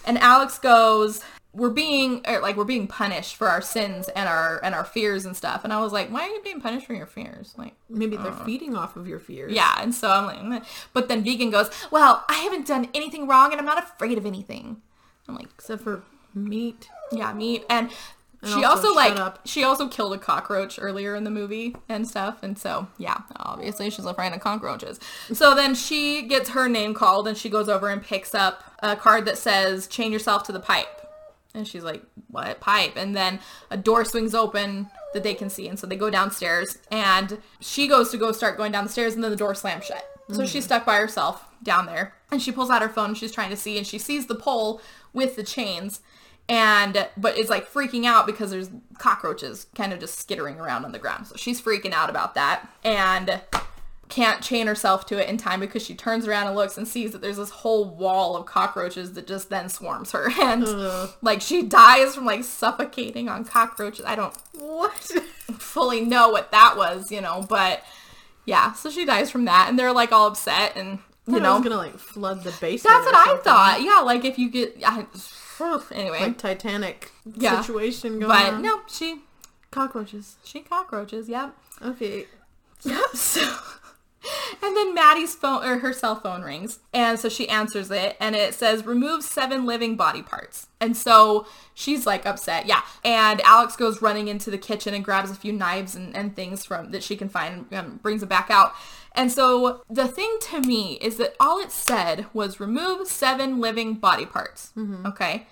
and Alex goes. We're being or like we're being punished for our sins and our and our fears and stuff. And I was like, why are you being punished for your fears? Like, Maybe they're feeding off of your fears. Uh. yeah. And so I'm like, "Meh." but then Vegan goes, well, I haven't done anything wrong, and I'm not afraid of anything. I'm like, Except for meat. yeah, meat. And, she also, also, like up. she also killed a cockroach earlier in the movie and stuff. And so yeah, obviously she's afraid of cockroaches. So then she gets her name called and she goes over and picks up a card that says chain yourself to the pipe. And she's like, what pipe? And then a door swings open that they can see. And so they go downstairs and she goes to go start going down the stairs and then the door slams shut. So she's mm. stuck by herself down there and she pulls out her phone and she's trying to see and she sees the pole with the chains and but is like freaking out because there's cockroaches kind of just skittering around on the ground. So she's freaking out about that and can't chain herself to it in time because she turns around and looks and sees that there's this whole wall of cockroaches that just then swarms her and like she dies from like suffocating on cockroaches. I don't What? fully know what that was, you know, but yeah, so she dies from that and they're like all upset and you know, gonna like flood the basement. that's what I thought. Yeah, like if you get I, anyway, Like Titanic Yeah. situation going but on. no, she cockroaches. she cockroaches. Yep. Okay. Yep. So, and then Maddie's phone or her cell phone rings, and so she answers it, and it says remove seven living body parts. And so she's like upset, yeah. And Alex goes running into the kitchen and grabs a few knives and, and things from that she can find and um, brings it back out. And so the thing to me is that all it said was remove seven living body parts. Okay.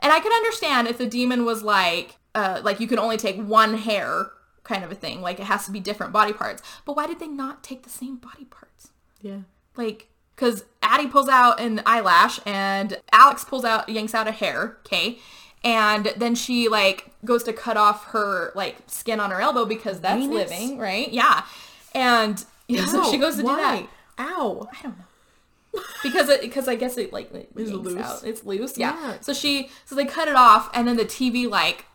And I could understand if the demon was like, uh, like you can only take one hair kind of a thing. Like it has to be different body parts. But why did they not take the same body parts? Yeah. Like, because Addie pulls out an eyelash and Alex pulls out, yanks out a hair, okay? And then she like goes to cut off her like skin on her elbow because that's weenus? living, right? Yeah. And yeah, so she goes to do that? Ow. I don't know. because it because I guess it like it Is it yanks loose? out. It's loose. Yeah. Yeah. So she so they cut it off and then the TV like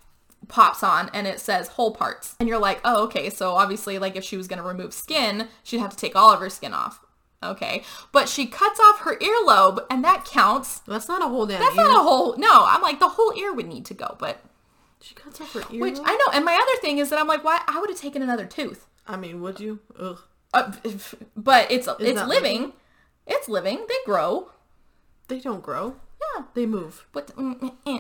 pops on and it says whole parts. And you're like, "Oh, okay. So obviously like if she was going to remove skin, she'd have to take all of her skin off." Okay. But she cuts off her earlobe and that counts. That's not a whole damn That's ear. not a whole No, I'm like the whole ear would need to go, but She cuts off her ear. which I know. And my other thing is that I'm like, "Why I would have taken another tooth." I mean, would you? Ugh. Uh, but it's it's that living. It's living. They grow. They don't grow. Yeah. They move. But mm, eh,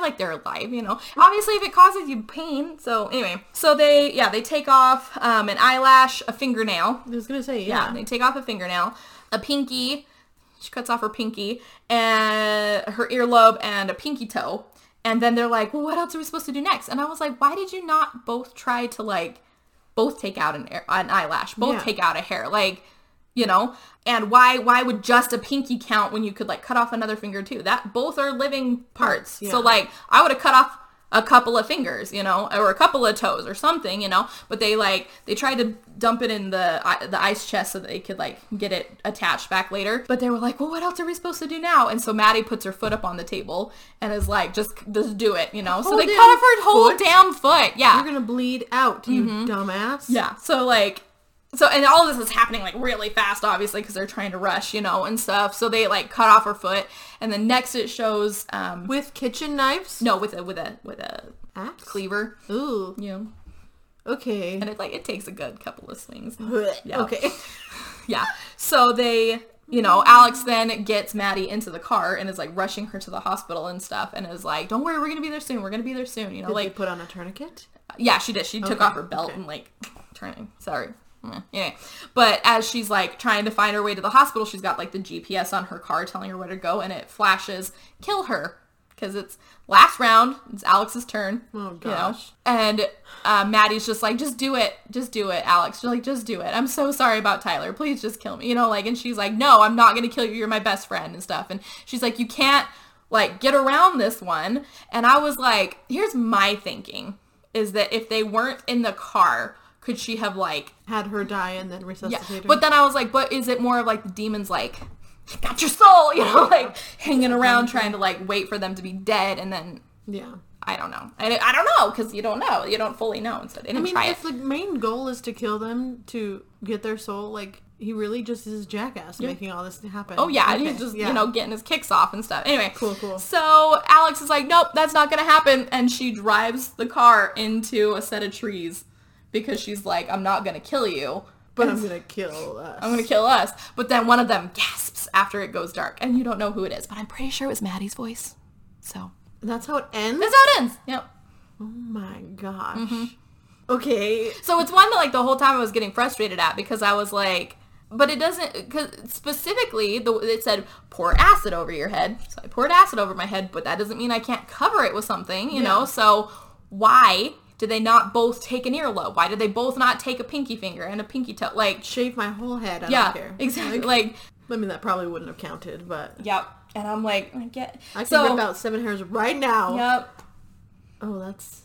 feel like they're alive, you know. Obviously, if it causes you pain. So anyway, so they yeah they take off um, an eyelash, a fingernail. I was gonna say, Yeah, yeah. they take off a fingernail, a pinky. She cuts off her pinky and her earlobe and a pinky toe. And then they're like, well, what else are we supposed to do next? And I was like, why did you not both try to like both take out an, an eyelash, both Yeah. take out a hair, like you know? And why why would just a pinky count when you could like cut off another finger too? That both are living parts. yeah. So like I would have cut off a couple of fingers, you know, or a couple of toes or something, you know. But they like they tried to dump it in the the ice chest so that they could like get it attached back later. But they were like, well, what else are we supposed to do now? And so Maddie puts her foot up on the table and is like, just just do it, you know. So they cut off her whole foot? damn foot. Yeah. You're gonna bleed out, you mm-hmm. dumbass. Yeah. So like so and all of this is happening like really fast obviously because they're trying to rush, you know, and stuff. So they like cut off her foot and then next it shows um With kitchen knives. no with a with a with a Axe. cleaver, Ooh. yeah. Okay. And it like it takes a good couple of swings. Yeah. Okay. Yeah. So they you know, Alex then gets Maddie into the car and is like rushing her to the hospital and stuff and is like, Don't worry, we're gonna be there soon, we're gonna be there soon, you know, Did like put on a tourniquet? Yeah, she did. She took off her belt okay. and like turning. Sorry. Anyway, but as she's like trying to find her way to the hospital, she's got like the GPS on her car telling her where to go, and it flashes "kill her" because it's last round. It's Alex's turn. Oh, you know? gosh. And uh, Maddie's just like, just do it, just do it, Alex. She's like, just do it. I'm so sorry about Tyler. Please just kill me. You know, like, and she's like, no, I'm not gonna kill you. You're my best friend and stuff. And she's like, you can't like get around this one. And I was like, here's my thinking is that if they weren't in the car, could she have like Had her die and then yeah? resuscitate her. But then I was like, but is it more of like the demons like got your soul, you know, like hanging around trying to like wait for them to be dead and then yeah. I don't know. I, I don't know because you don't know. You don't fully know. And so they didn't I mean, if it. the main goal is to kill them to get their soul, like he really just is a jackass making all this happen. Oh yeah, and Okay, he's just yeah. you know getting his kicks off and stuff. Anyway, Cool, cool. So Alex is like, nope, that's not gonna happen, and she drives the car into a set of trees because she's like, I'm not gonna kill you, But I'm gonna kill us. I'm gonna kill us. But then one of them gasps after it goes dark, and you don't know who it is, but I'm pretty sure it was Maddie's voice. So That's how it ends. that's how it ends. Yep. oh my gosh. Mm-hmm. Okay. So it's one that like the whole time I was getting frustrated at because I was like, but it doesn't because specifically the it said pour acid over your head. So I poured acid over my head, but that doesn't mean I can't cover it with something, you know. So why did they not both take an earlobe? Why did they both not take a pinky finger and a pinky toe? Like, Shave my whole head. I yeah, exactly. Like, Like, I mean, that probably wouldn't have counted, but yep. And I'm like, I get. I can so, rip out seven hairs right now. Yep. Oh, that's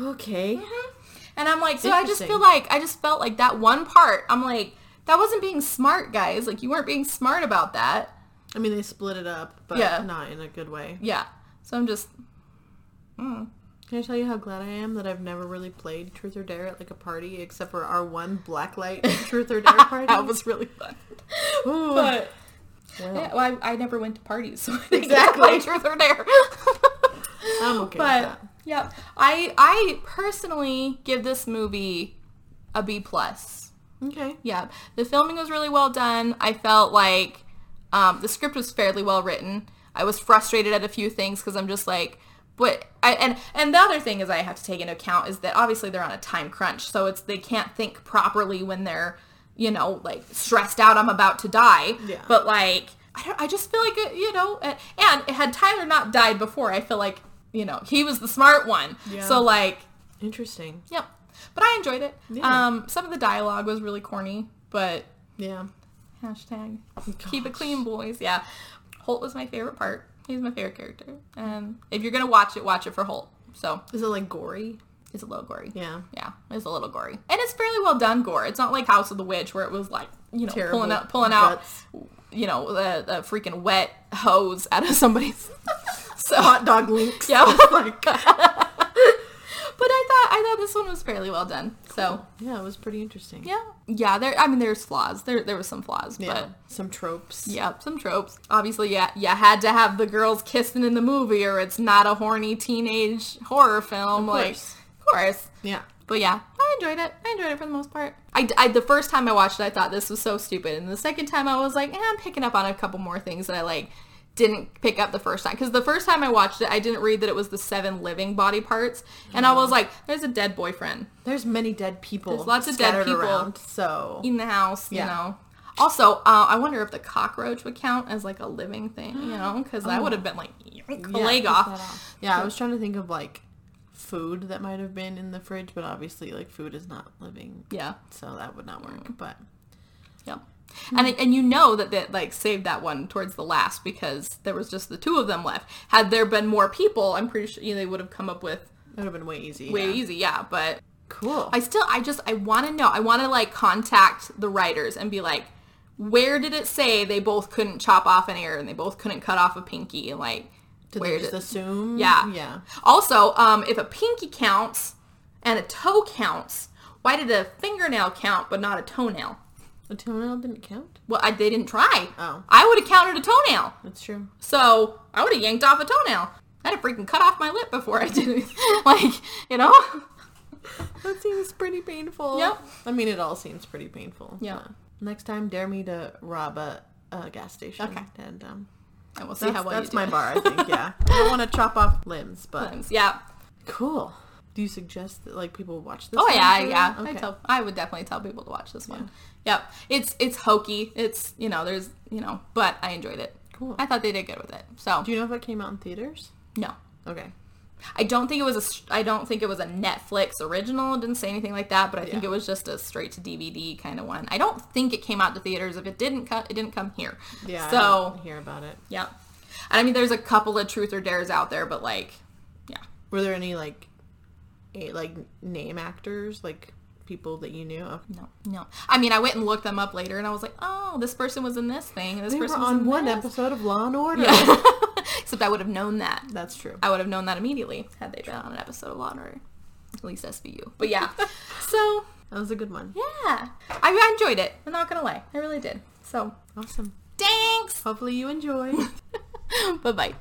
okay. Mm-hmm. And I'm like, so I just feel like I just felt like that one part. I'm like, that wasn't being smart, guys. Like, you weren't being smart about that. I mean, they split it up, but Yeah. not in a good way. Yeah. So I'm just. Mm. Can I tell you how glad I am that I've never really played Truth or Dare at like a party, except for our one blacklight Truth or Dare party? that was really fun. Ooh. But Well, yeah, well, I, I never went to parties, so Exactly. get to play truth or dare. I'm okay with but that. yeah, I I personally give this movie a B plus. Okay. Yeah, the filming was really well done. I felt like um, the script was fairly well written. I was frustrated at a few things because I'm just like, but I and and the other thing is I have to take into account is that obviously they're on a time crunch, so it's they can't think properly when they're you know like stressed out. I'm about to die. Yeah. But like I don't. I just feel like it, you know, and, and had Tyler not died before, I feel like you know he was the smart one. Yeah. So like Interesting. Yep. But I enjoyed it. Yeah. Um, some of the dialogue was really corny, but Yeah. hashtag keep it clean, boys. Yeah. Holt was my favorite part. He's my favorite character. And if you're gonna watch it, watch it for Holt. So Is it like gory? it's a little gory. Yeah. Yeah, it's a little gory, and it's fairly well done gore. It's not like House of the Witch where it was like you know Terrible pulling out pulling out you know the, the freaking wet hose out of somebody's. so Hot dog links. yeah, like. but I thought I thought this one was fairly well done. So Yeah, it was pretty interesting. yeah, yeah. There, I mean, there's flaws. There, there was some flaws, Yeah. but Some tropes. yeah, some tropes. Obviously, yeah, you had to have the girls kissing in the movie, or it's not a horny teenage horror film. Of like, course. of course. Yeah. But yeah, I enjoyed it. I enjoyed it for the most part. I, I- the first time I watched it, I thought this was so stupid, and the second time I was like, eh, I'm picking up on a couple more things that I like didn't pick up the first time because the first time I watched it, I didn't read that it was the seven living body parts, and I was like, there's a dead boyfriend There's many dead people. There's lots of dead people. around. So in the house, you know. Also, uh, I wonder if the cockroach would count as like a living thing, you know, because that would have been like Yeah, leg off. off. Yeah, I was trying to think of like food that might have been in the fridge, but obviously like food is not living, Yeah, so that would not work. Mm. But yeah. And and you know that they like saved that one towards the last because there was just the two of them left. Had there been more people, I'm pretty sure you know, they would have come up with It would have been way easy. way yeah. easy. Yeah, but Cool. I still I just I want to know. I want to like contact the writers and be like, where did it say they both couldn't chop off an ear and they both couldn't cut off a pinky and like Did where they just did assume? yeah Yeah. Also, um, if a pinky counts and a toe counts, why did a fingernail count but not a toenail? The toenail didn't count? Well, I, they didn't try. Oh. I would have counted a toenail. That's true. So I would have yanked off a toenail. I'd have freaking cut off my lip before I did it. like, you know? That seems pretty painful. Yep. I mean, it all seems pretty painful. Yeah. Next time, dare me to rob a, a gas station. Okay. And um, And we'll see that's, how well that's my it. bar, I think. Yeah. I don't want to chop off limbs, but Limbs, Yeah. cool. Do you suggest that like people watch this? Oh yeah, yeah. I tell I would definitely tell people to watch this one. Yep. It's it's hokey. It's you know, there's you know, but I enjoyed it. Cool. I thought they did good with it. So Do you know if it came out in theaters? no. Okay. I don't think it was a I don't think it was a Netflix original. It didn't say anything like that, but I think Yeah. it was just a straight to DVD kind of one. I don't think it came out to theaters. If it didn't cut, it didn't come here. Yeah. I So didn't hear about it. yeah. And I mean, there's a couple of truth or dares out there, but like, yeah. Were there any like, like name actors, like people that you knew? of? No, no. I mean, I went and looked them up later, and I was like, oh, this person was in this thing, this They person was on in one this. episode of Law and Order. Except I would have known that. That's true. I would have known that immediately had they been on an episode of Law and Order. At least SVU. But yeah. so, That was a good one. yeah. I, I enjoyed it. I'm not to lie. I really did. So, Awesome. thanks. Hopefully you enjoy. Bye-bye.